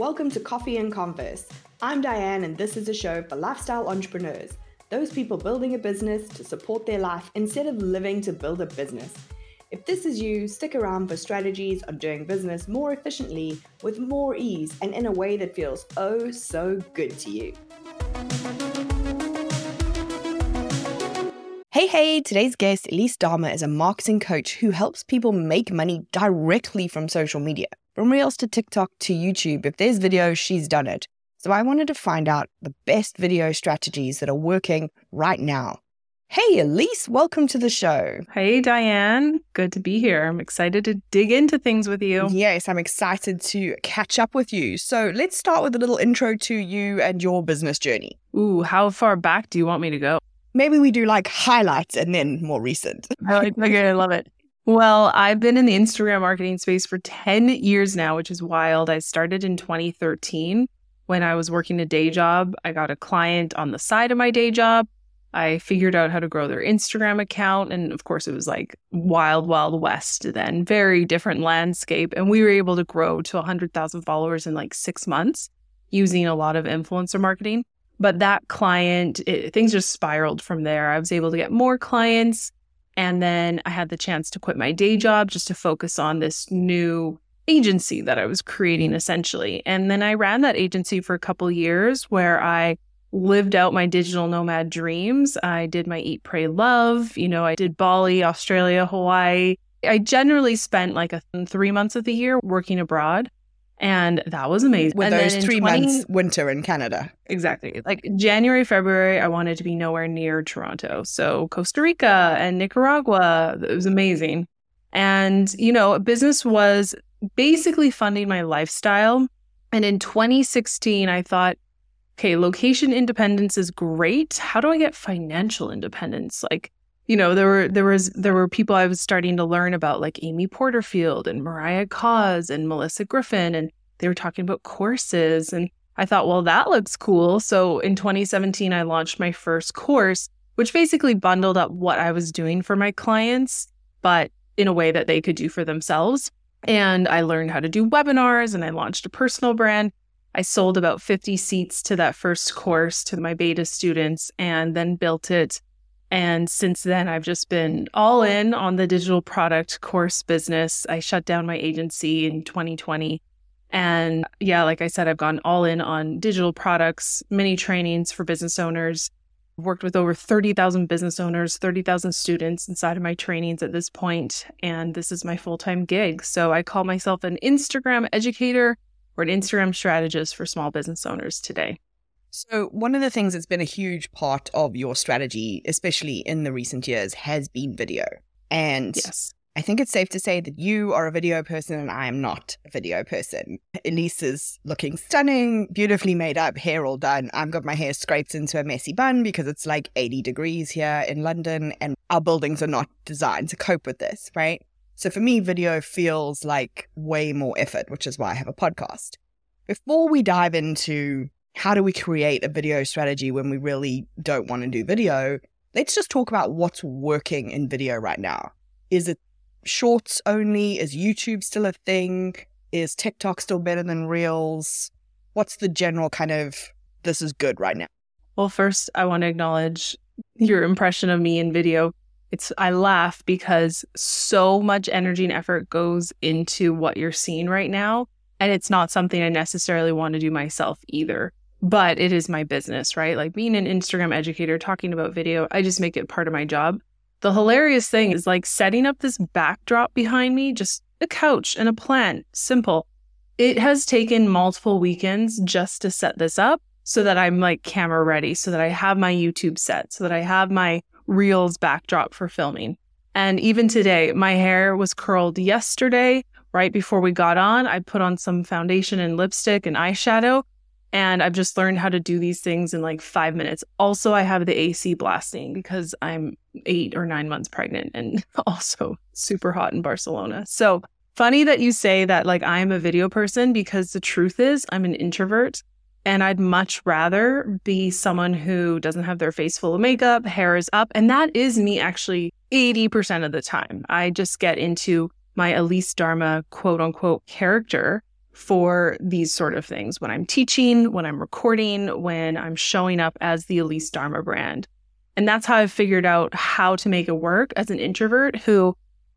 Welcome to Coffee and Converse. I'm Diane, and this is a show for lifestyle entrepreneurs, those people building a business to support their life instead of living to build a business. If this is you, stick around for strategies on doing business more efficiently, with more ease, and in a way that feels oh so good to you. Hey, hey, today's guest, Elise Darma, is a marketing coach who helps people make money directly from social media. From Reels to TikTok to YouTube, if there's video, she's done it. So I wanted to find out the best video strategies that are working right now. Hey, Elise, welcome to the show. Hey, Diane. Good to be here. I'm excited to dig into things with you. Yes, I'm excited to catch up with you. So let's start with a little intro to you and your business journey. Ooh, how far back do you want me to go? Maybe we do like highlights and then more recent. Oh, okay, I love it. Well, I've been in the Instagram marketing space for 10 years now, which is wild. I started in 2013 when I was working a day job. I got a client on the side of my day job. I figured out how to grow their Instagram account. And of course, it was like wild, wild west then, very different landscape. And we were able to grow to 100,000 followers in like six months using a lot of influencer marketing. But that client, it, things just spiraled from there. I was able to get more clients. And then I had the chance to quit my day job just to focus on this new agency that I was creating essentially. And then I ran that agency for a couple years where I lived out my digital nomad dreams. I did my eat, pray, love. You know, I did Bali, Australia, Hawaii. I generally spent like a, three months of the year working abroad. And that was amazing. With and those three 20, months winter in Canada. Exactly. Like January, February, I wanted to be nowhere near Toronto. So Costa Rica and Nicaragua, it was amazing. And, you know, business was basically funding my lifestyle. And in 2016, I thought, okay, location independence is great. How do I get financial independence? Like, you know, there were there was there were people I was starting to learn about like Amy Porterfield and Mariah Coz and Melissa Griffin and they were talking about courses and I thought, well, that looks cool. So in 2017 I launched my first course, which basically bundled up what I was doing for my clients, but in a way that they could do for themselves. And I learned how to do webinars and I launched a personal brand. I sold about 50 seats to that first course to my beta students and then built it and since then, I've just been all in on the digital product course business. I shut down my agency in 2020. And yeah, like I said, I've gone all in on digital products, mini trainings for business owners. Worked with over 30,000 business owners, 30,000 students inside of my trainings at this point, And this is my full time gig. So I call myself an Instagram educator or an Instagram strategist for small business owners today. So, one of the things that's been a huge part of your strategy, especially in the recent years, has been video. And yes. I think it's safe to say that you are a video person and I am not a video person. Elise is looking stunning, beautifully made up, hair all done. I've got my hair scraped into a messy bun because it's like 80 degrees here in London and our buildings are not designed to cope with this, right? So for me, video feels like way more effort, which is why I have a podcast. Before we dive into how do we create a video strategy when we really don't want to do video? Let's just talk about what's working in video right now. Is it shorts only? Is YouTube still a thing? Is TikTok still better than Reels? What's the general kind of this is good right now? Well, first, I want to acknowledge your impression of me in video. It's I laugh because so much energy and effort goes into what you're seeing right now. And it's not something I necessarily want to do myself either but it is my business, right? Like being an Instagram educator, talking about video, I just make it part of my job. The hilarious thing is like setting up this backdrop behind me, just a couch and a plant, simple. It has taken multiple weekends just to set this up so that I'm like camera ready, so that I have my YouTube set, so that I have my Reels backdrop for filming. And even today, my hair was curled yesterday, right before we got on. I put on some foundation and lipstick and eyeshadow and I've just learned how to do these things in like five minutes. Also, I have the AC blasting because I'm eight or nine months pregnant and also super hot in Barcelona. So funny that you say that like I'm a video person because the truth is I'm an introvert and I'd much rather be someone who doesn't have their face full of makeup, hair is up. And that is me actually 80% of the time. I just get into my Elise Darma quote unquote character for these sort of things when I'm teaching, when I'm recording, when I'm showing up as the Elise Darma brand. And that's how I've figured out how to make it work as an introvert who,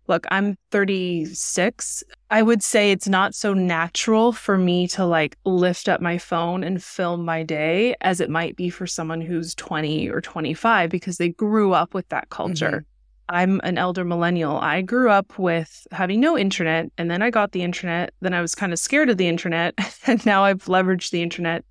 look, I'm 36. I would say it's not so natural for me to like lift up my phone and film my day as it might be for someone who's 20 or 25 because they grew up with that culture. Mm-hmm. I'm an elder millennial. I grew up with having no internet, and then I got the internet. Then I was kind of scared of the internet, and now I've leveraged the internet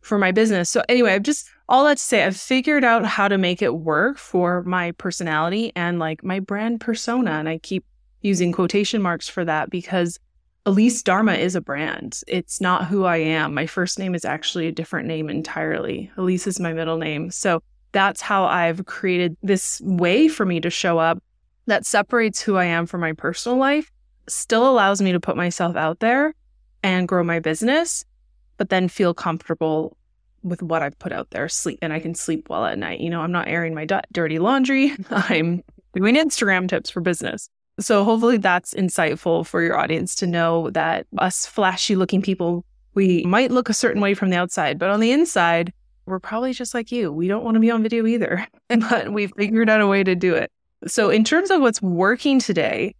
for my business. So, anyway, I've just all that to say, I've figured out how to make it work for my personality and like my brand persona. And I keep using quotation marks for that because Elise Darma is a brand. It's not who I am. My first name is actually a different name entirely. Elise is my middle name. So, that's how I've created this way for me to show up that separates who I am from my personal life, still allows me to put myself out there and grow my business, but then feel comfortable with what I've put out there, sleep, and I can sleep well at night. You know, I'm not airing my dirty laundry. I'm doing Instagram tips for business. So hopefully that's insightful for your audience to know that us flashy looking people, we might look a certain way from the outside, but on the inside, we're probably just like you. We don't want to be on video either, but we've figured out a way to do it. So, in terms of what's working today,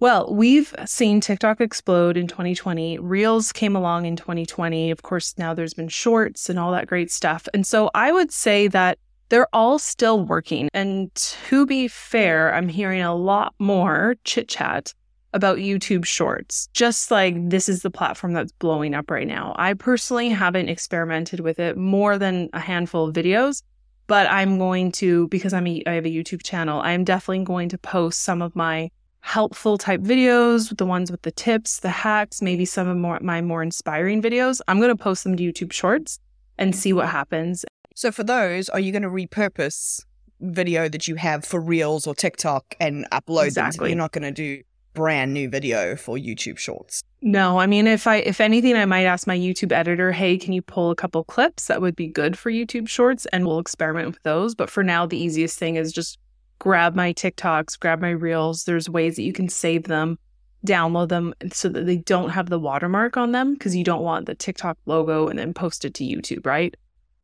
well, we've seen TikTok explode in 2020. Reels came along in 2020. Of course, now there's been shorts and all that great stuff. And so I would say that they're all still working. And to be fair, I'm hearing a lot more chit chat about YouTube Shorts, just like this is the platform that's blowing up right now. I personally haven't experimented with it more than a handful of videos, but I'm going to, because I'm a, I have a YouTube channel, I'm definitely going to post some of my helpful type videos, the ones with the tips, the hacks, maybe some of more, my more inspiring videos. I'm going to post them to YouTube Shorts and see what happens. So for those, are you going to repurpose video that you have for Reels or TikTok and upload exactly. them? You're not going to do brand new video for YouTube Shorts. No, I mean if I if anything I might ask my YouTube editor, "Hey, can you pull a couple clips that would be good for YouTube Shorts?" and we'll experiment with those, but for now the easiest thing is just grab my TikToks, grab my Reels. There's ways that you can save them, download them so that they don't have the watermark on them because you don't want the TikTok logo and then post it to YouTube, right?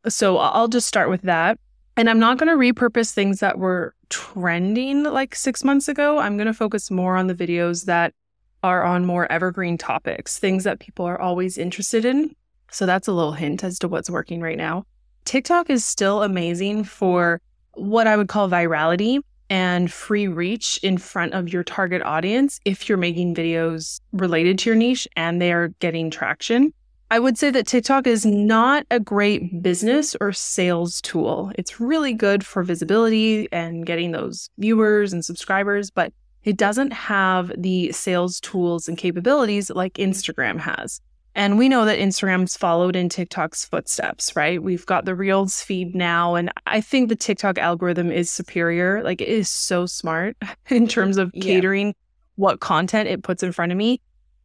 So I'll just start with that. And I'm not going to repurpose things that were trending like six months ago. I'm going to focus more on the videos that are on more evergreen topics, things that people are always interested in. So that's a little hint as to what's working right now. TikTok is still amazing for what I would call virality and free reach in front of your target audience if you're making videos related to your niche and they are getting traction. I would say that TikTok is not a great business or sales tool. It's really good for visibility and getting those viewers and subscribers, but it doesn't have the sales tools and capabilities like Instagram has. And we know that Instagram's followed in TikTok's footsteps, right? We've got the Reels feed now. And I think the TikTok algorithm is superior. Like it is so smart in terms of catering yeah. what content it puts in front of me.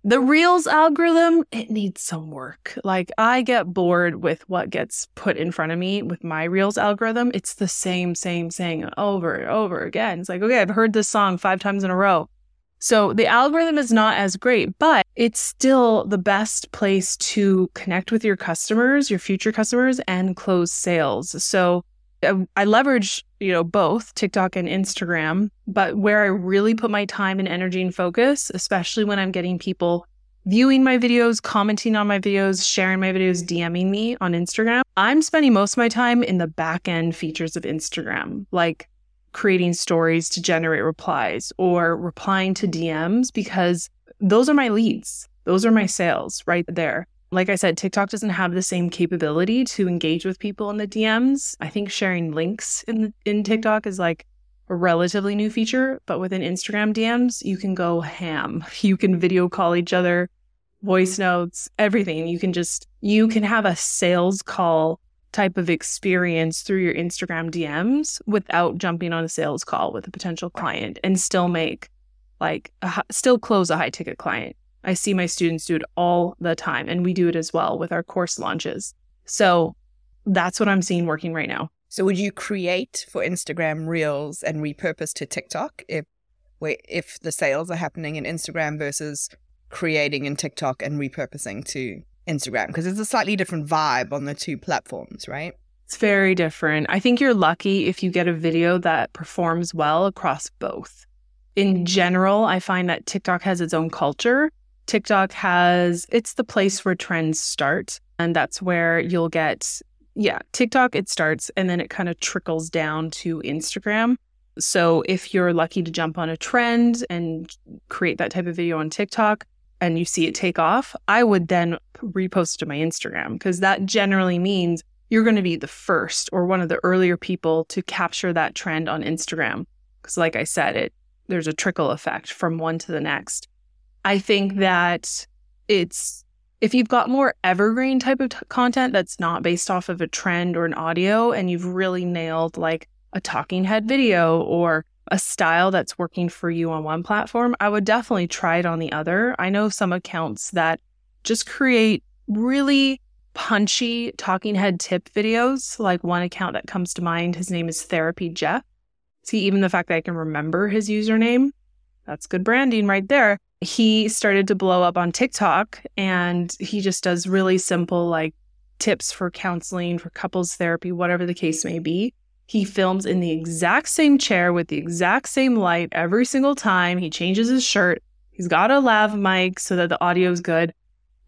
The Reels algorithm, it needs some work. Like I get bored with what gets put in front of me with my Reels algorithm. It's the same, same, saying over and over again. It's like, okay, I've heard this song five times in a row. So the algorithm is not as great, but it's still the best place to connect with your customers, your future customers, and close sales. So Uh, I leverage, you know, both TikTok and Instagram, but where I really put my time and energy and focus, especially when I'm getting people viewing my videos, commenting on my videos, sharing my videos, DMing me on Instagram, I'm spending most of my time in the back end features of Instagram, like creating stories to generate replies or replying to DMs because those are my leads. Those are my sales right there. Like I said, TikTok doesn't have the same capability to engage with people in the DMs. I think sharing links in in mm-hmm. TikTok is like a relatively new feature, but within Instagram DMs, you can go ham. You can video call each other, voice mm-hmm. notes, everything. You can just you can have a sales call type of experience through your Instagram DMs without jumping on a sales call with a potential client and still make like a, still close a high ticket client. I see my students do it all the time, and we do it as well with our course launches. So that's what I'm seeing working right now. So would you create for Instagram Reels and repurpose to TikTok if if the sales are happening in Instagram versus creating in TikTok and repurposing to Instagram? Because it's a slightly different vibe on the two platforms, right? It's very different. I think you're lucky if you get a video that performs well across both. In general, I find that TikTok has its own culture. TikTok has, it's the place where trends start. And that's where you'll get, yeah, TikTok, it starts and then it kind of trickles down to Instagram. So if you're lucky to jump on a trend and create that type of video on TikTok and you see it take off, I would then repost to my Instagram because that generally means you're going to be the first or one of the earlier people to capture that trend on Instagram. Because, like I said, it there's a trickle effect from one to the next. I think that it's if you've got more evergreen type of t- content that's not based off of a trend or an audio, and you've really nailed like a talking head video or a style that's working for you on one platform, I would definitely try it on the other. I know some accounts that just create really punchy talking head tip videos. Like one account that comes to mind, his name is Therapy Jeff. See, even the fact that I can remember his username, that's good branding right there. He started to blow up on TikTok and he just does really simple, like tips for counseling, for couples therapy, whatever the case may be. He films in the exact same chair with the exact same light every single time. He changes his shirt. He's got a lav mic so that the audio is good.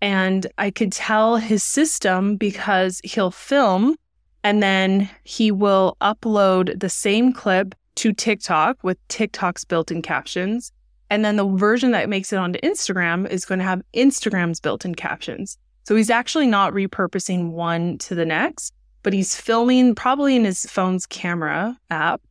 And I could tell his system because he'll film and then he will upload the same clip to TikTok with TikTok's built in captions. And then the version that makes it onto Instagram is going to have Instagram's built in captions. So he's actually not repurposing one to the next, but he's filming probably in his phone's camera app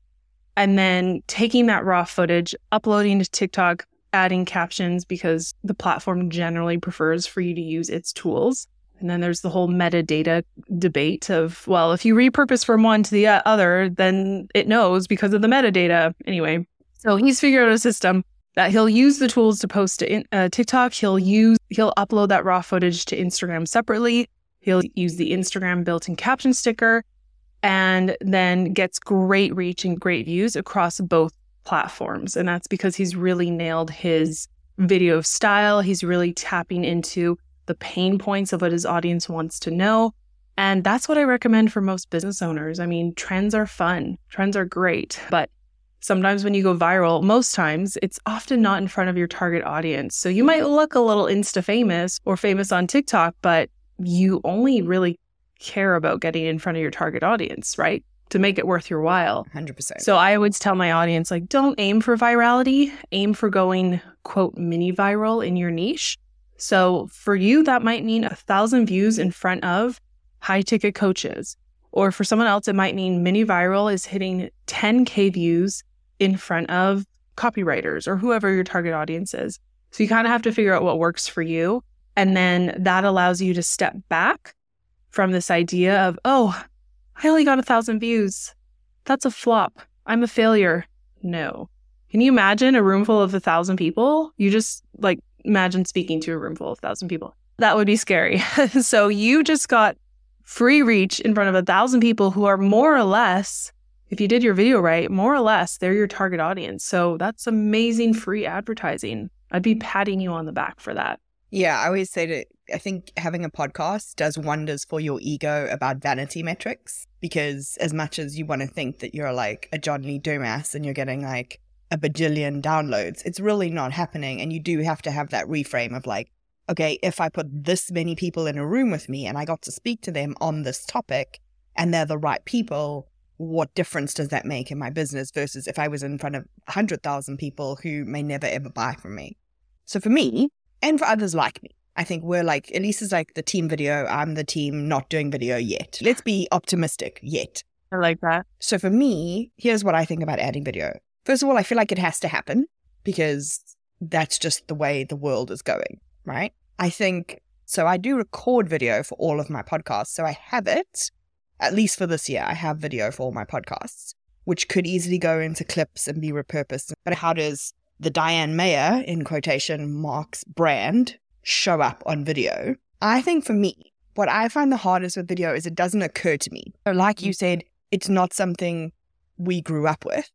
and then taking that raw footage, uploading to TikTok, adding captions because the platform generally prefers for you to use its tools. And then there's the whole metadata debate of, well, if you repurpose from one to the uh, other, then it knows because of the metadata. Anyway, so he's figured out a system that he'll use the tools to post to uh, TikTok. He'll use, he'll upload that raw footage to Instagram separately. He'll use the Instagram built in caption sticker and then gets great reach and great views across both platforms. And that's because he's really nailed his video style. He's really tapping into the pain points of what his audience wants to know. And that's what I recommend for most business owners. I mean, trends are fun, trends are great, but sometimes when you go viral, most times it's often not in front of your target audience. So you might look a little insta famous or famous on TikTok, but you only really care about getting in front of your target audience, right? To make it worth your while. 100%. So I always tell my audience, like, don't aim for virality, aim for going, quote, mini viral in your niche. So for you, that might mean a thousand views in front of high ticket coaches. Or for someone else, it might mean mini viral is hitting 10K views in front of copywriters or whoever your target audience is. So you kind of have to figure out what works for you. And then that allows you to step back from this idea of, oh, I only got a thousand views. That's a flop. I'm a failure. No. Can you imagine a room full of a thousand people? You just like imagine speaking to a room full of a thousand people. That would be scary. so you just got free reach in front of a thousand people who are more or less, if you did your video right, more or less, they're your target audience. So that's amazing free advertising. I'd be patting you on the back for that. Yeah, I always say that I think having a podcast does wonders for your ego about vanity metrics because as much as you want to think that you're like a John Lee Dumas and you're getting like a bajillion downloads. It's really not happening. And you do have to have that reframe of like, okay, if I put this many people in a room with me and I got to speak to them on this topic and they're the right people, what difference does that make in my business versus if I was in front of 100,000 people who may never ever buy from me? So for me, and for others like me, I think we're like, Elise is like the team video. I'm the team not doing video yet. Let's be optimistic yet. I like that. So for me, here's what I think about adding video. First of all, I feel like it has to happen because that's just the way the world is going, right? I think so. I do record video for all of my podcasts. So I have it, at least for this year, I have video for all my podcasts, which could easily go into clips and be repurposed. But how does the Diane Mayor, in quotation marks, brand show up on video? I think for me, what I find the hardest with video is it doesn't occur to me. So like you said, it's not something we grew up with.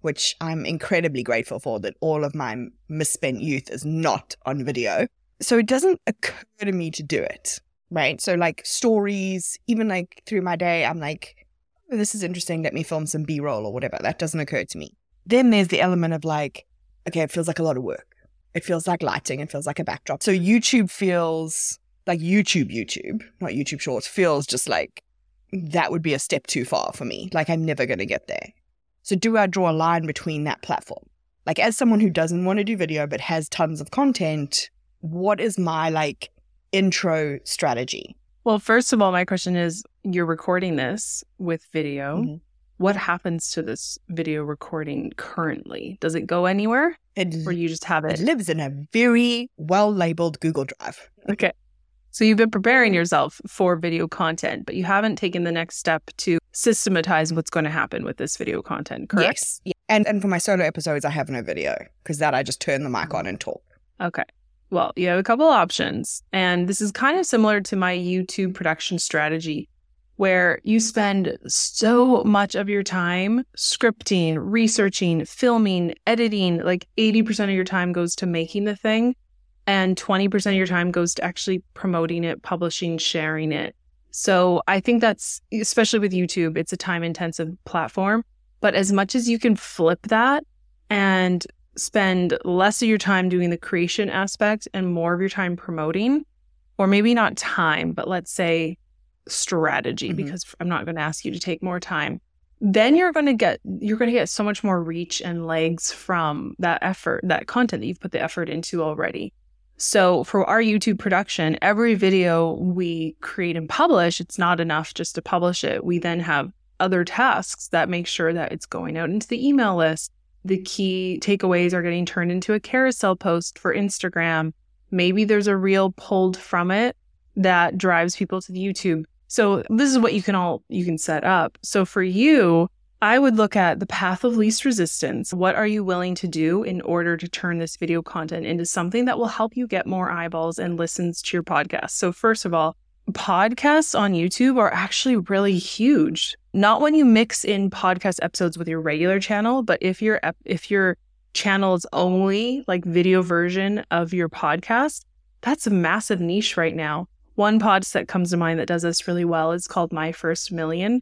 which I'm incredibly grateful for that all of my misspent youth is not on video. So it doesn't occur to me to do it, right? So, like stories, even like through my day, I'm like, this is interesting. Let me film some B roll or whatever. That doesn't occur to me. Then there's the element of like, okay, it feels like a lot of work. It feels like lighting. It feels like a backdrop. So YouTube feels like YouTube, YouTube, not YouTube Shorts, feels just like that would be a step too far for me. Like I'm never going to get there. So do I draw a line between that platform? Like as someone who doesn't want to do video but has tons of content, what is my like intro strategy? Well, first of all, my question is you're recording this with video. Mm-hmm. What happens to this video recording currently? Does it go anywhere? It, or you just have it? It lives in a very well labeled Google Drive. Okay. So you've been preparing yourself for video content, but you haven't taken the next step to systematize what's going to happen with this video content, correct? Yes. Yeah. And and for my solo episodes, I have no video because that I just turn the mic on and talk. Okay. Well, you have a couple options, and this is kind of similar to my YouTube production strategy, where you spend so much of your time scripting, researching, filming, editing. Like 80% of your time goes to making the thing and 20% of your time goes to actually promoting it, publishing, sharing it. So I think that's, especially with YouTube, it's a time intensive platform. But as much as you can flip that and spend less of your time doing the creation aspect and more of your time promoting, or maybe not time, but let's say strategy, mm-hmm. because I'm not going to ask you to take more time. Then you're going to get you're going to get so much more reach and legs from that effort, that content that you've put the effort into already. So for our YouTube production, every video we create and publish, it's not enough just to publish it. We then have other tasks that make sure that it's going out into the email list. The key takeaways are getting turned into a carousel post for Instagram. Maybe there's a reel pulled from it that drives people to the YouTube. So this is what you can all you can set up. So for you, I would look at the path of least resistance. What are you willing to do in order to turn this video content into something that will help you get more eyeballs and listens to your podcast? So, first of all, podcasts on YouTube are actually really huge. Not when you mix in podcast episodes with your regular channel, but if your if your channel is only like video version of your podcast, that's a massive niche right now. One pod that comes to mind that does this really well is called My First Million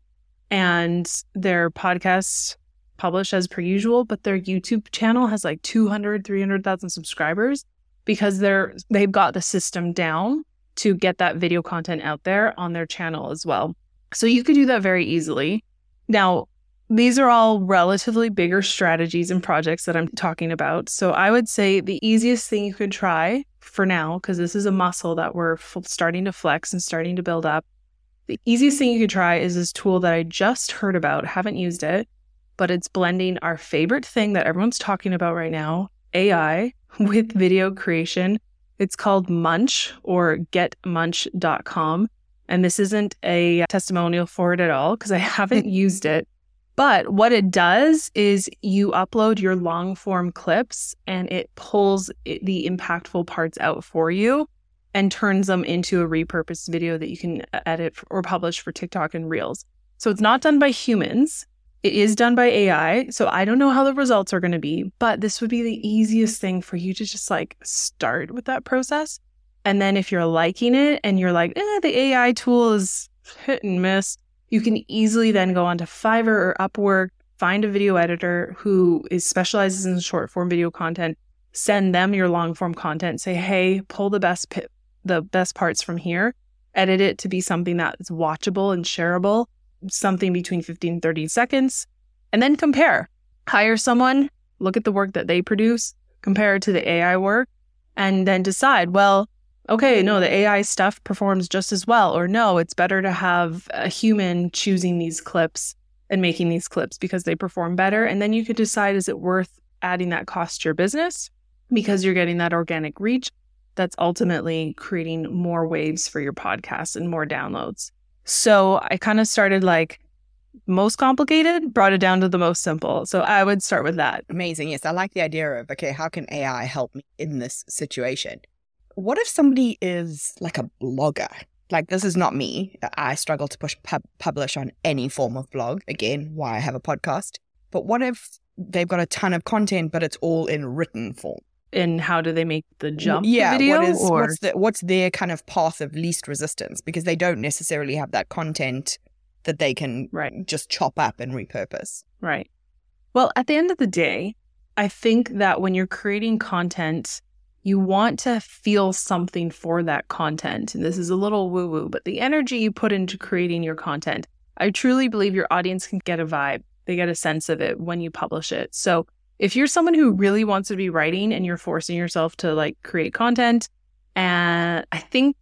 and their podcasts publish as per usual, but their YouTube channel has like 200, 300,000 subscribers because they're they've got the system down to get that video content out there on their channel as well. So you could do that very easily. Now, these are all relatively bigger strategies and projects that I'm talking about. So I would say the easiest thing you could try for now, because this is a muscle that we're f- starting to flex and starting to build up, the easiest thing you could try is this tool that I just heard about, haven't used it, but it's blending our favorite thing that everyone's talking about right now, AI, with video creation. It's called Munch or getmunch.com. And this isn't a testimonial for it at all because I haven't used it. But what it does is you upload your long form clips and it pulls the impactful parts out for you and turns them into a repurposed video that you can edit or publish for TikTok and Reels. So it's not done by humans. It is done by AI. So I don't know how the results are going to be, but this would be the easiest thing for you to just like start with that process. And then if you're liking it and you're like, eh, the AI tool is hit and miss, you can easily then go onto Fiverr or Upwork, find a video editor who is specializes in short form video content, send them your long form content, say, hey, pull the best the best parts from here, edit it to be something that is watchable and shareable, something between 15 and 30 seconds, and then compare. Hire someone, look at the work that they produce, compare it to the AI work, and then decide, well, okay, no, the AI stuff performs just as well, or no, it's better to have a human choosing these clips and making these clips because they perform better. And then you could decide, is it worth adding that cost to your business because you're getting that organic reach that's ultimately creating more waves for your podcast and more downloads. So I kind of started like most complicated, brought it down to the most simple. So I would start with that. Amazing. Yes, I like the idea of okay, how can AI help me in this situation? What if somebody is like a blogger? Like this is not me. I struggle to push pub- publish on any form of blog. Again, why I have a podcast. But what if they've got a ton of content, but it's all in written form. And how do they make the jump? Yeah, video, what is or? what's the, what's their kind of path of least resistance because they don't necessarily have that content that they can right. just chop up and repurpose. Right. Well, at the end of the day, I think that when you're creating content, you want to feel something for that content. And this is a little woo woo, but the energy you put into creating your content, I truly believe your audience can get a vibe. They get a sense of it when you publish it. So if you're someone who really wants to be writing and you're forcing yourself to like create content, and I think,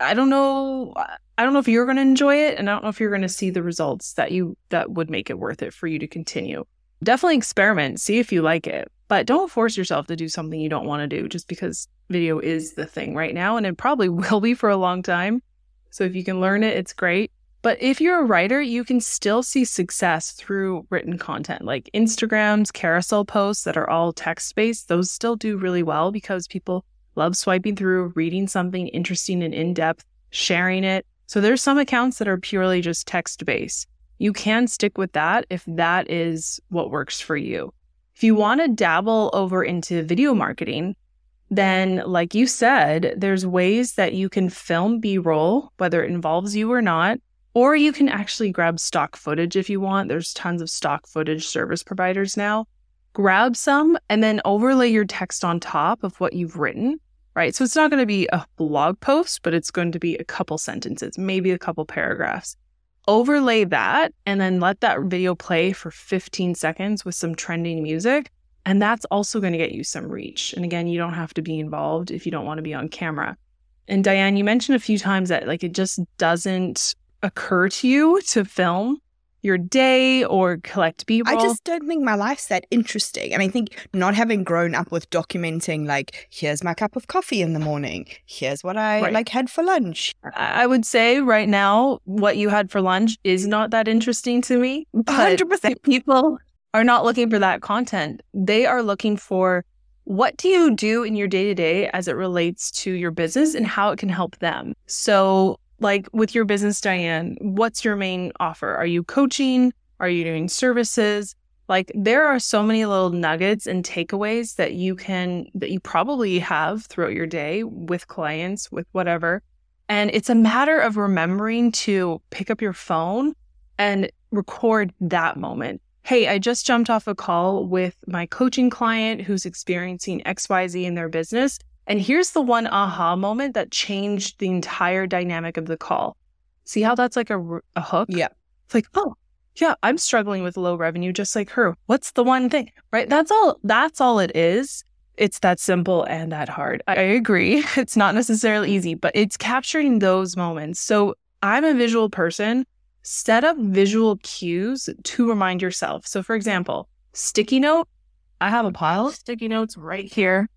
I don't know, I don't know if you're going to enjoy it and I don't know if you're going to see the results that you, that would make it worth it for you to continue. Definitely experiment, see if you like it, but don't force yourself to do something you don't want to do just because video is the thing right now and it probably will be for a long time. So if you can learn it, it's great. But if you're a writer, you can still see success through written content like Instagram's carousel posts that are all text based. Those still do really well because people love swiping through, reading something interesting and in depth, sharing it. So there's some accounts that are purely just text based. You can stick with that if that is what works for you. If you want to dabble over into video marketing, then, like you said, there's ways that you can film B roll, whether it involves you or not, or you can actually grab stock footage if you want. There's tons of stock footage service providers now. Grab some and then overlay your text on top of what you've written, right? So it's not going to be a blog post, but it's going to be a couple sentences, maybe a couple paragraphs. Overlay that and then let that video play for 15 seconds with some trending music. And that's also going to get you some reach. And again, you don't have to be involved if you don't want to be on camera. And Diane, you mentioned a few times that like it just doesn't occur to you to film your day or collect B-roll? I just don't think my life's that interesting. And I think not having grown up with documenting like here's my cup of coffee in the morning, here's what I right. like had for lunch. I would say right now what you had for lunch is not that interesting to me. 100% people are not looking for that content. They are looking for what do you do in your day to day as it relates to your business and how it can help them. So like with your business, Diane, what's your main offer? Are you coaching? Are you doing services? Like there are so many little nuggets and takeaways that you can, that you probably have throughout your day with clients, with whatever. And it's a matter of remembering to pick up your phone and record that moment. Hey, I just jumped off a call with my coaching client who's experiencing XYZ in their business. And here's the one aha moment that changed the entire dynamic of the call. See how that's like a, a hook? Yeah. It's like, oh, yeah, I'm struggling with low revenue just like her. What's the one thing? Right? That's all that's all it is. It's that simple and that hard. I agree. It's not necessarily easy, but it's capturing those moments. So I'm a visual person. Set up visual cues to remind yourself. So for example, sticky note. I have a pile of sticky notes right here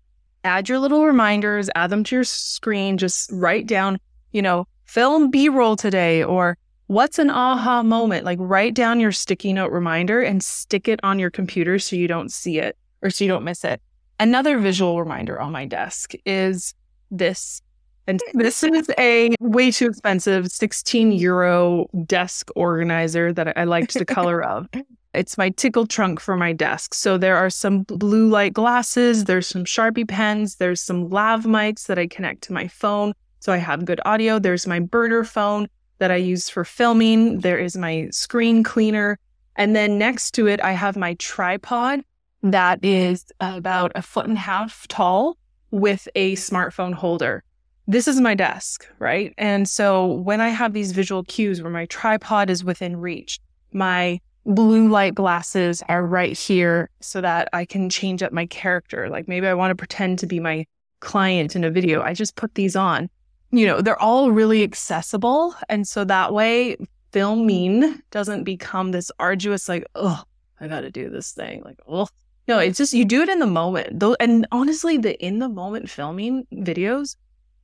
add your little reminders, add them to your screen, just write down, you know, film B roll today or what's an aha moment? Like write down your sticky note reminder and stick it on your computer so you don't see it or so you don't miss it. Another visual reminder on my desk is this. And this is a way too expensive 16 euro desk organizer that I liked the color of. It's my tickle trunk for my desk. So there are some blue light glasses, there's some Sharpie pens, there's some lav mics that I connect to my phone. So I have good audio. There's my burner phone that I use for filming. There is my screen cleaner. And then next to it, I have my tripod that is about a foot and a half tall with a smartphone holder. This is my desk, right? And so when I have these visual cues where my tripod is within reach, my blue light glasses are right here so that I can change up my character. Like maybe I want to pretend to be my client in a video. I just put these on. You know, they're all really accessible. And so that way, filming doesn't become this arduous, like, oh, I got to do this thing. Like, oh, no, it's just you do it in the moment. Though, and honestly, the in the moment filming videos,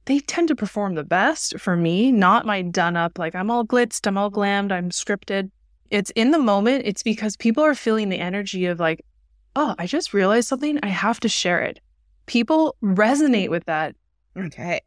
they tend to perform the best for me, not my done up, like I'm all glitzed, I'm all glammed, I'm scripted it's in the moment, it's because people are feeling the energy of like, oh, I just realized something. I have to share it. People resonate with that. Okay.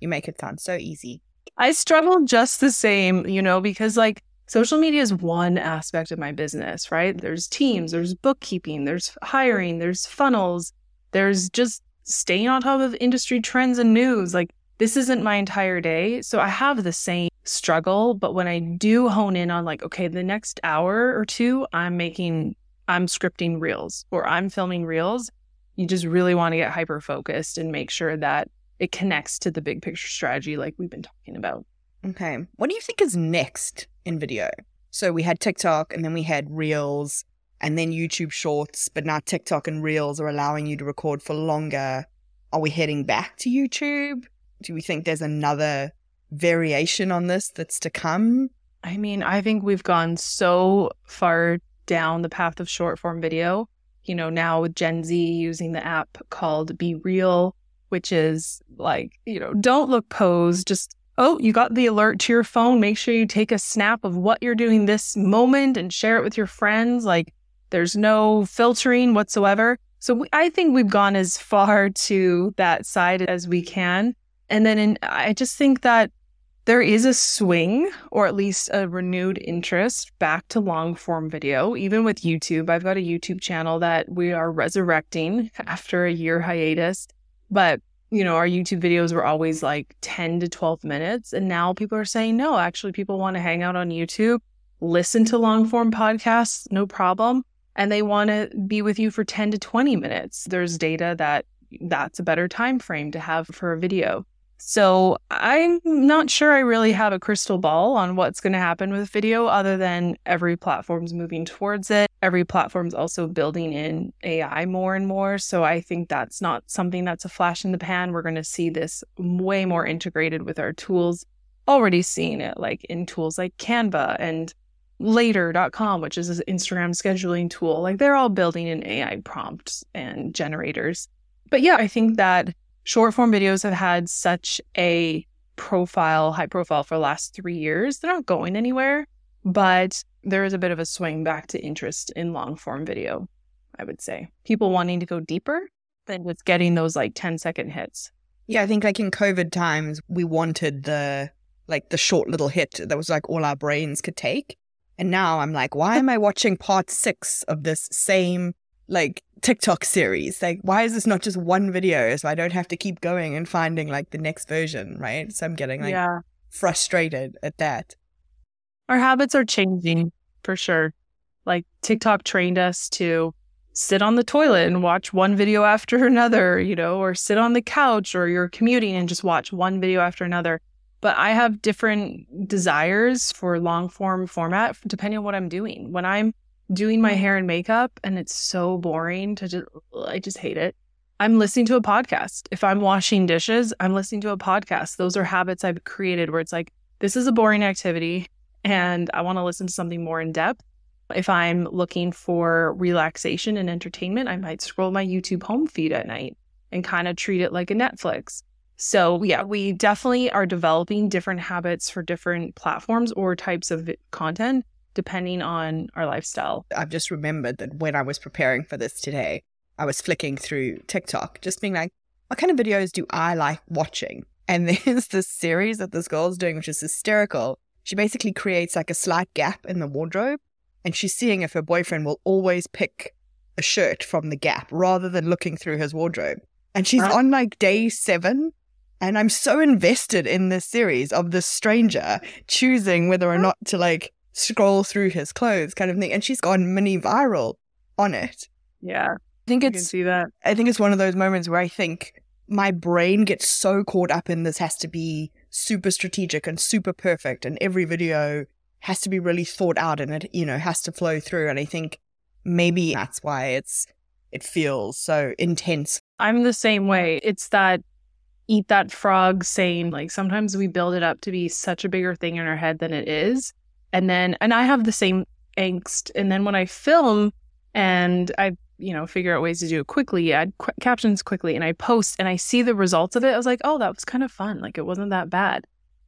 You make it sound so easy. I struggle just the same, you know, because like social media is one aspect of my business, right? There's teams, there's bookkeeping, there's hiring, there's funnels, there's just staying on top of industry trends and news. Like this isn't my entire day. So I have the same struggle. But when I do hone in on, like, okay, the next hour or two, I'm making, I'm scripting reels or I'm filming reels, you just really want to get hyper focused and make sure that it connects to the big picture strategy, like we've been talking about. Okay. What do you think is next in video? So we had TikTok and then we had Reels and then YouTube Shorts, but now TikTok and Reels are allowing you to record for longer. Are we heading back to YouTube? Do we think there's another variation on this that's to come? I mean, I think we've gone so far down the path of short form video. You know, now with Gen Z using the app called BeReal, which is like, you know, don't look posed, just oh, you got the alert to your phone. Make sure you take a snap of what you're doing this moment and share it with your friends. Like there's no filtering whatsoever. So we, I think we've gone as far to that side as we can. And then in, I just think that there is a swing or at least a renewed interest back to long form video, even with YouTube. I've got a YouTube channel that we are resurrecting after a year hiatus. But you know, our YouTube videos were always like 10 to 12 minutes. And now people are saying, no, actually, people want to hang out on YouTube, listen to long form podcasts, no problem. And they want to be with you for 10 to 20 minutes. There's data that that's a better time frame to have for a video. So I'm not sure I really have a crystal ball on what's going to happen with video other than every platform's moving towards it. Every platform's also building in AI more and more. So I think that's not something that's a flash in the pan. We're going to see this way more integrated with our tools. Already seeing it like in tools like Canva and later.com, which is an Instagram scheduling tool. Like they're all building in AI prompts and generators. But yeah, I think that short form videos have had such a profile, high profile for the last three years. They're not going anywhere, but there is a bit of a swing back to interest in long form video, I would say. People wanting to go deeper than just getting those like 10 second hits. Yeah, I think like in COVID times, we wanted the like the short little hit that was like all our brains could take. And now I'm like, why am I watching part six of this same like TikTok series. Like, why is this not just one video? So I don't have to keep going and finding like the next version, right? So I'm getting like yeah. frustrated at that. Our habits are changing for sure. Like TikTok trained us to sit on the toilet and watch one video after another, you know, or sit on the couch or you're commuting and just watch one video after another. But I have different desires for long form format depending on what I'm doing. When I'm doing my mm-hmm. hair and makeup and it's so boring to just I just hate it. I'm listening to a podcast. If I'm washing dishes, I'm listening to a podcast. Those are habits I've created where it's like this is a boring activity and I want to listen to something more in depth. If I'm looking for relaxation and entertainment, I might scroll my YouTube home feed at night and kind of treat it like a Netflix. So, yeah, we definitely are developing different habits for different platforms or types of content depending on our lifestyle. I've just remembered that when I was preparing for this today, I was flicking through TikTok, just being like, what kind of videos do I like watching? And there's this series that this girl is doing, which is hysterical. She basically creates like a slight gap in the wardrobe, and she's seeing if her boyfriend will always pick a shirt from the gap rather than looking through his wardrobe. And she's on like day seven. And I'm so invested in this series of this stranger choosing whether or mm. not to like scroll through his clothes kind of thing. And she's gone mini viral on it. Yeah. I think it's see that. I think it's one of those moments where I think my brain gets so caught up in this has to be super strategic and super perfect and every video has to be really thought out and it, you know, has to flow through. And I think maybe that's why it's it feels so intense. I'm the same way. It's that eat that frog saying like sometimes we build it up to be such a bigger thing in our head than it is and then and i have the same angst. And then when i film and i you know figure out ways to do it quickly add qu- captions quickly and i post and i see the results of it i was like oh that was kind of fun. Like it wasn't that bad.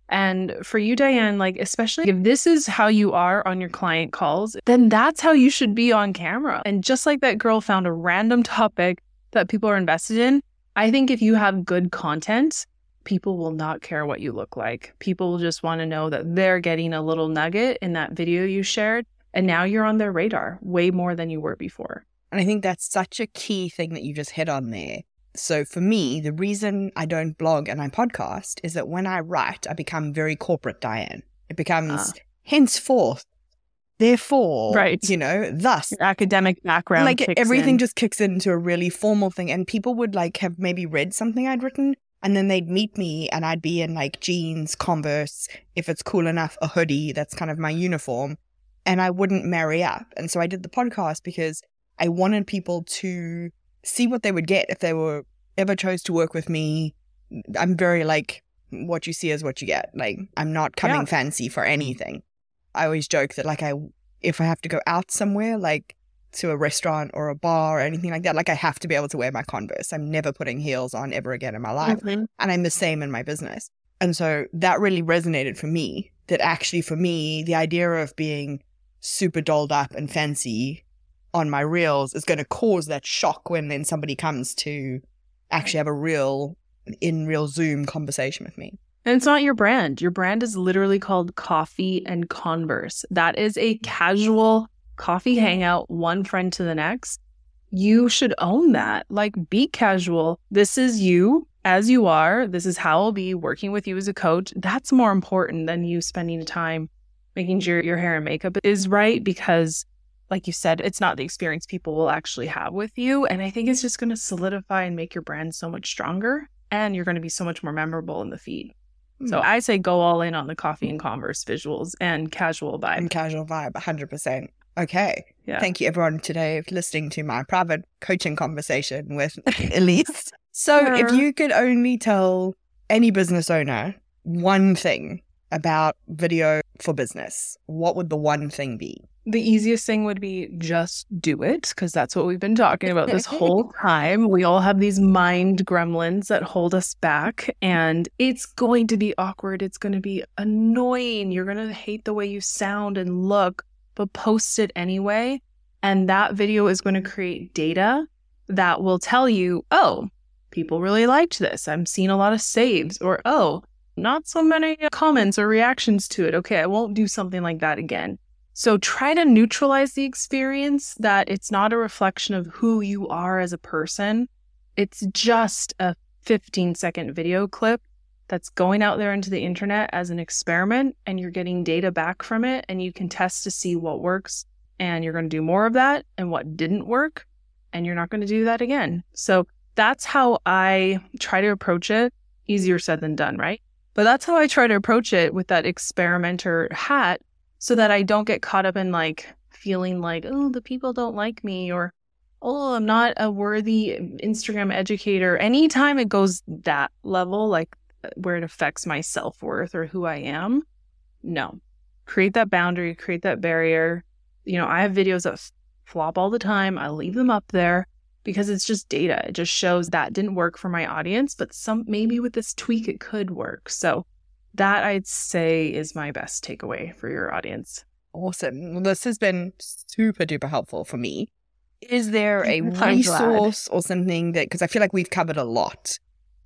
And for you diane like especially if this is how you are on your client calls then that's how you should be on camera. And just like that girl found a random topic that people are invested in i think if you have good content people will not care what you look like. People will just want to know that they're getting a little nugget in that video you shared. And now you're on their radar way more than you were before. And I think that's such a key thing that you just hit on there. So for me, the reason I don't blog and I podcast is that when I write, I become very corporate Diane. It becomes uh. henceforth, therefore, right. you know, thus. Your academic background. Like everything in. just kicks into a really formal thing. And people would like have maybe read something I'd written and then they'd meet me and I'd be in like jeans, Converse, if it's cool enough, a hoodie. That's kind of my uniform. And I wouldn't marry up. And so I did the podcast because I wanted people to see what they would get if they were ever chose to work with me. I'm very like, what you see is what you get. Like, I'm not coming yeah. fancy for anything. I always joke that, like, I, if I have to go out somewhere, like to a restaurant or a bar or anything like that, like, I have to be able to wear my Converse. I'm never putting heels on ever again in my life. Mm-hmm. And I'm the same in my business. And so that really resonated for me that actually, for me, the idea of being super dolled up and fancy on my reels is going to cause that shock when then somebody comes to actually have a real in real Zoom conversation with me. And it's not your brand. Your brand is literally called Coffee and Converse. That is a casual coffee hangout, one friend to the next. You should own that. Like, be casual. This is you as you are. This is how I'll be working with you as a coach. That's more important than you spending time making sure your hair and makeup is right because like you said, it's not the experience people will actually have with you. And I think it's just going to solidify and make your brand so much stronger. And you're going to be so much more memorable in the feed. Mm. So hmm. I say go all in on the coffee and converse visuals and casual vibe. And casual vibe, 100%. Okay. Yeah. Thank you, everyone, today for listening to my private coaching conversation with Elise. so, yeah. if you could only tell any business owner one thing about video for business, what would the one thing be? The easiest thing would be just do it because that's what we've been talking about this whole time. We all have these mind gremlins that hold us back, and it's going to be awkward. It's going to be annoying. You're going to hate the way you sound and look, but post it anyway. And that video is going to create data that will tell you, oh, people really liked this. I'm seeing a lot of saves, or oh, not so many comments or reactions to it. Okay, I won't do something like that again. So try to neutralize the experience that it's not a reflection of who you are as a person. It's just a 15 second video clip that's going out there into the internet as an experiment and you're getting data back from it and you can test to see what works and you're going to do more of that and what didn't work and you're not going to do that again. So that's how I try to approach it. Easier said than done, right? But that's how I try to approach it with that experimenter hat so that I don't get caught up in like feeling like, oh, the people don't like me or oh, I'm not a worthy Instagram educator. Anytime it goes that level, like where it affects my self worth or who I am, no. Create that boundary, create that barrier. You know, I have videos that flop all the time. I leave them up there because it's just data. It just shows that didn't work for my audience, but some maybe with this tweak it could work. So that I'd say is my best takeaway for your audience. Awesome. Well, this has been super duper helpful for me. Is there a resource or something that, because I feel like we've covered a lot.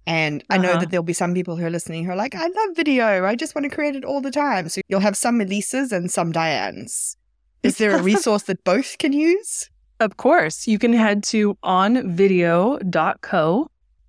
And I know uh-huh. that there'll be some people who are listening who are like, I love video. I just want to create it all the time. So you'll have some Elises and some Dianes. Is there a resource that both can use? Of course. You can head to onvideo.co.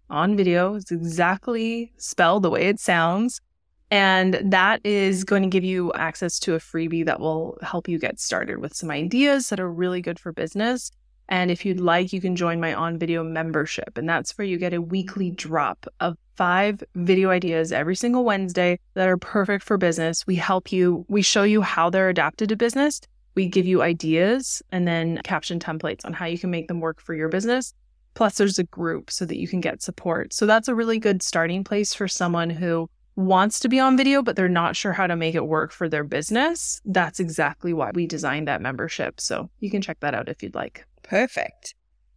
On video is exactly spelled the way it sounds. And that is going to give you access to a freebie that will help you get started with some ideas that are really good for business. And if you'd like, you can join my on video membership. And that's where you get a weekly drop of five video ideas every single Wednesday that are perfect for business. We help you, we show you how they're adapted to business. We give you ideas and then caption templates on how you can make them work for your business. Plus, there's a group so that you can get support. So that's a really good starting place for someone who wants to be on video, but they're not sure how to make it work for their business, that's exactly why we designed that membership. So you can check that out if you'd like. Perfect.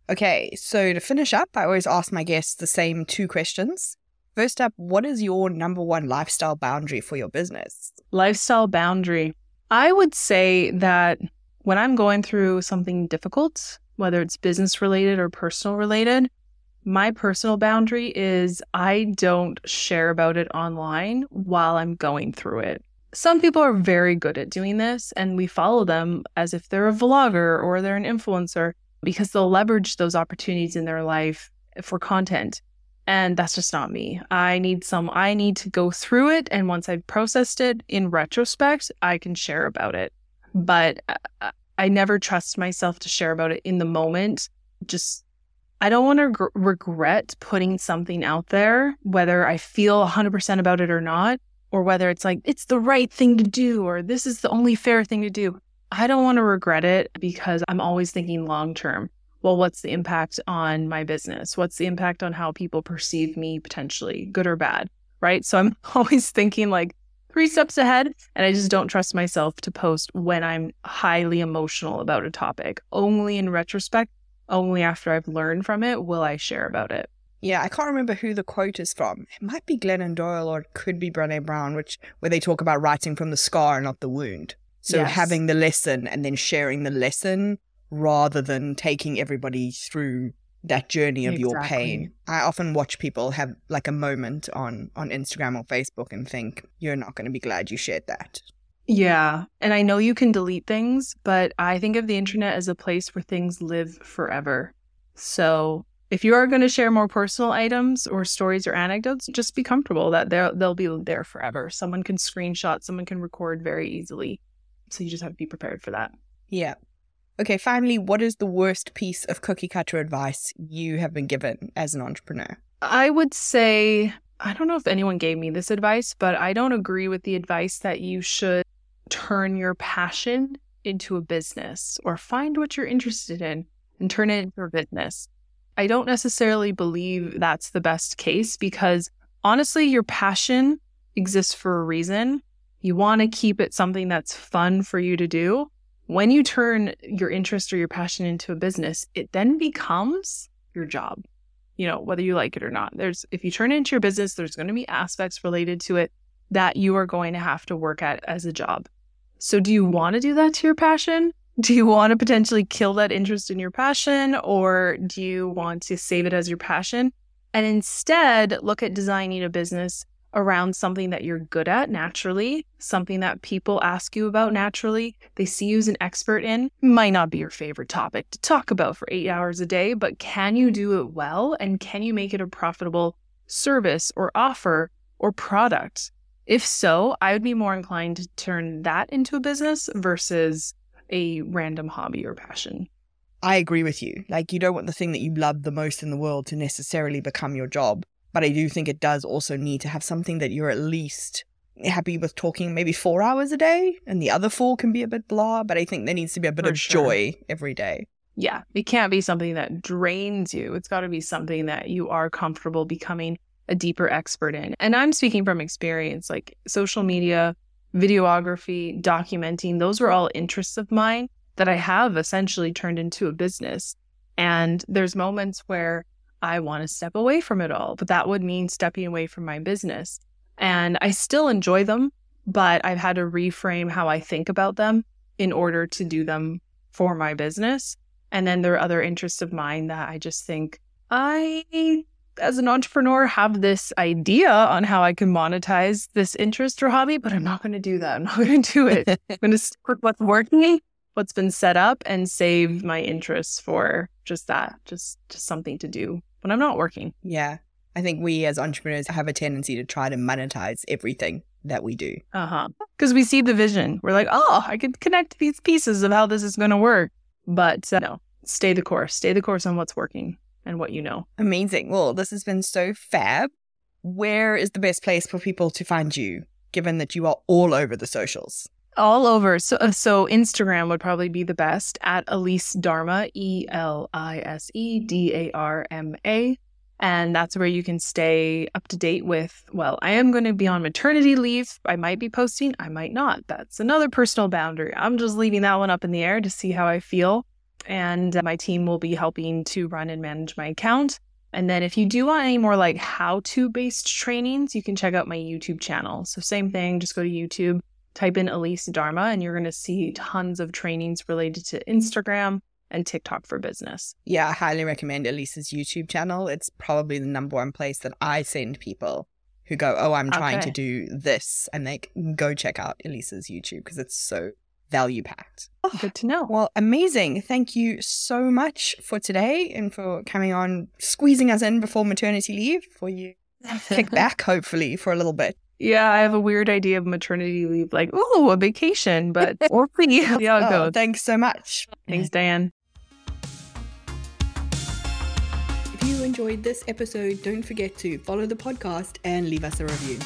Okay, so to finish up, I always ask my guests the same two questions. First up, what is your number one lifestyle boundary for your business? Lifestyle boundary. I would say that when I'm going through something difficult, whether it's business related or personal related, My personal boundary is I don't share about it online while I'm going through it. Some people are very good at doing this, and we follow them as if they're a vlogger or they're an influencer because they'll leverage those opportunities in their life for content. And that's just not me. I need some, I need to go through it. And once I've processed it in retrospect, I can share about it. But uh, I never trust myself to share about it in the moment. Just, I don't want to gr- regret putting something out there, whether I feel 100% about it or not, or whether it's like, it's the right thing to do, or this is the only fair thing to do. I don't want to regret it because I'm always thinking long term. Well, what's the impact on my business? What's the impact on how people perceive me potentially, good or bad? Right. So I'm always thinking like three steps ahead. And I just don't trust myself to post when I'm highly emotional about a topic. Only in retrospect, only after I've learned from it will I share about it. Yeah, I can't remember who the quote is from. It might be Glennon Doyle or it could be Brene Brown, which where they talk about writing from the scar, and not the wound. So yes. having the lesson and then sharing the lesson rather than taking everybody through that journey of exactly. your pain. I often watch people have like a moment on on Instagram or Facebook and think you're not going to be glad you shared that. Yeah, and I know you can delete things, but I think of the internet as a place where things live forever. So, if you are going to share more personal items or stories or anecdotes, just be comfortable that they'll they'll be there forever. Someone can screenshot, someone can record very easily. So you just have to be prepared for that. Yeah. Okay, finally, what is the worst piece of cookie cutter advice you have been given as an entrepreneur? I would say, I don't know if anyone gave me this advice, but I don't agree with the advice that you should turn your passion into a business or find what you're interested in and turn it into a business. I don't necessarily believe that's the best case because honestly, your passion exists for a reason. You want to keep it something that's fun for you to do. When you turn your interest or your passion into a business, it then becomes your job. You know, whether you like it or not. There's if you turn it into your business, there's going to be aspects related to it that you are going to have to work at as a job. So do you want to do that to your passion? Do you want to potentially kill that interest in your passion or do you want to save it as your passion and instead look at designing a business around something that you're good at naturally, something that people ask you about naturally, they see you as an expert in, might not be your favorite topic to talk about for eight hours a day, but can you do it well? And can you make it a profitable service or offer or product? If so, I would be more inclined to turn that into a business versus a random hobby or passion. I agree with you. Like, you don't want the thing that you love the most in the world to necessarily become your job. But I do think it does also need to have something that you're at least happy with talking maybe four hours a day, and the other four can be a bit blah. But I think there needs to be a bit For of sure. joy every day. Yeah, it can't be something that drains you. It's got to be something that you are comfortable becoming a deeper expert in. And I'm speaking from experience, like social media, videography, documenting, those were all interests of mine that I have essentially turned into a business. And there's moments where I want to step away from it all, but that would mean stepping away from my business. And I still enjoy them, but I've had to reframe how I think about them in order to do them for my business. And then there are other interests of mine that I just think I, as an entrepreneur, have this idea on how I can monetize this interest or hobby, but I'm not going to do that. I'm not going to do it. I'm going to stick with what's working what's been set up and save my interests for just that just just something to do when I'm not working. Yeah. I think we as entrepreneurs have a tendency to try to monetize everything that we do. Uh huh. Because we see the vision. We're like, oh, I could connect these pieces of how this is going to work. But uh, no, stay the course. Stay the course on what's working and what you know. Amazing. Well, this has been so fab. Where is the best place for people to find you, given that you are all over the socials? all over. So, uh, so Instagram would probably be the best at Elise Darma, E L I S E D A R M A. And that's where you can stay up to date with, well, I am going to be on maternity leave. I might be posting, I might not. That's another personal boundary. I'm just leaving that one up in the air to see how I feel. And uh, my team will be helping to run and manage my account. And then if you do want any more like how to based trainings, you can check out my YouTube channel. So, same thing, just go to YouTube type in Elise Darma, and you're going to see tons of trainings related to Instagram, and TikTok for business. Yeah, I highly recommend Elise's YouTube channel. It's probably the number one place that I send people who go, Oh, I'm trying okay. to do this. And they go check out Elise's YouTube because it's so value packed. Oh, good to know. Well, amazing. Thank you so much for today and for coming on, squeezing us in before maternity leave for you kick back, hopefully, for a little bit. Yeah, I have a weird idea of maternity leave, like, oh, a vacation, but we'll see how it oh, goes. Thanks so much. Thanks, Diane. If you enjoyed this episode, don't forget to follow the podcast and leave us a review.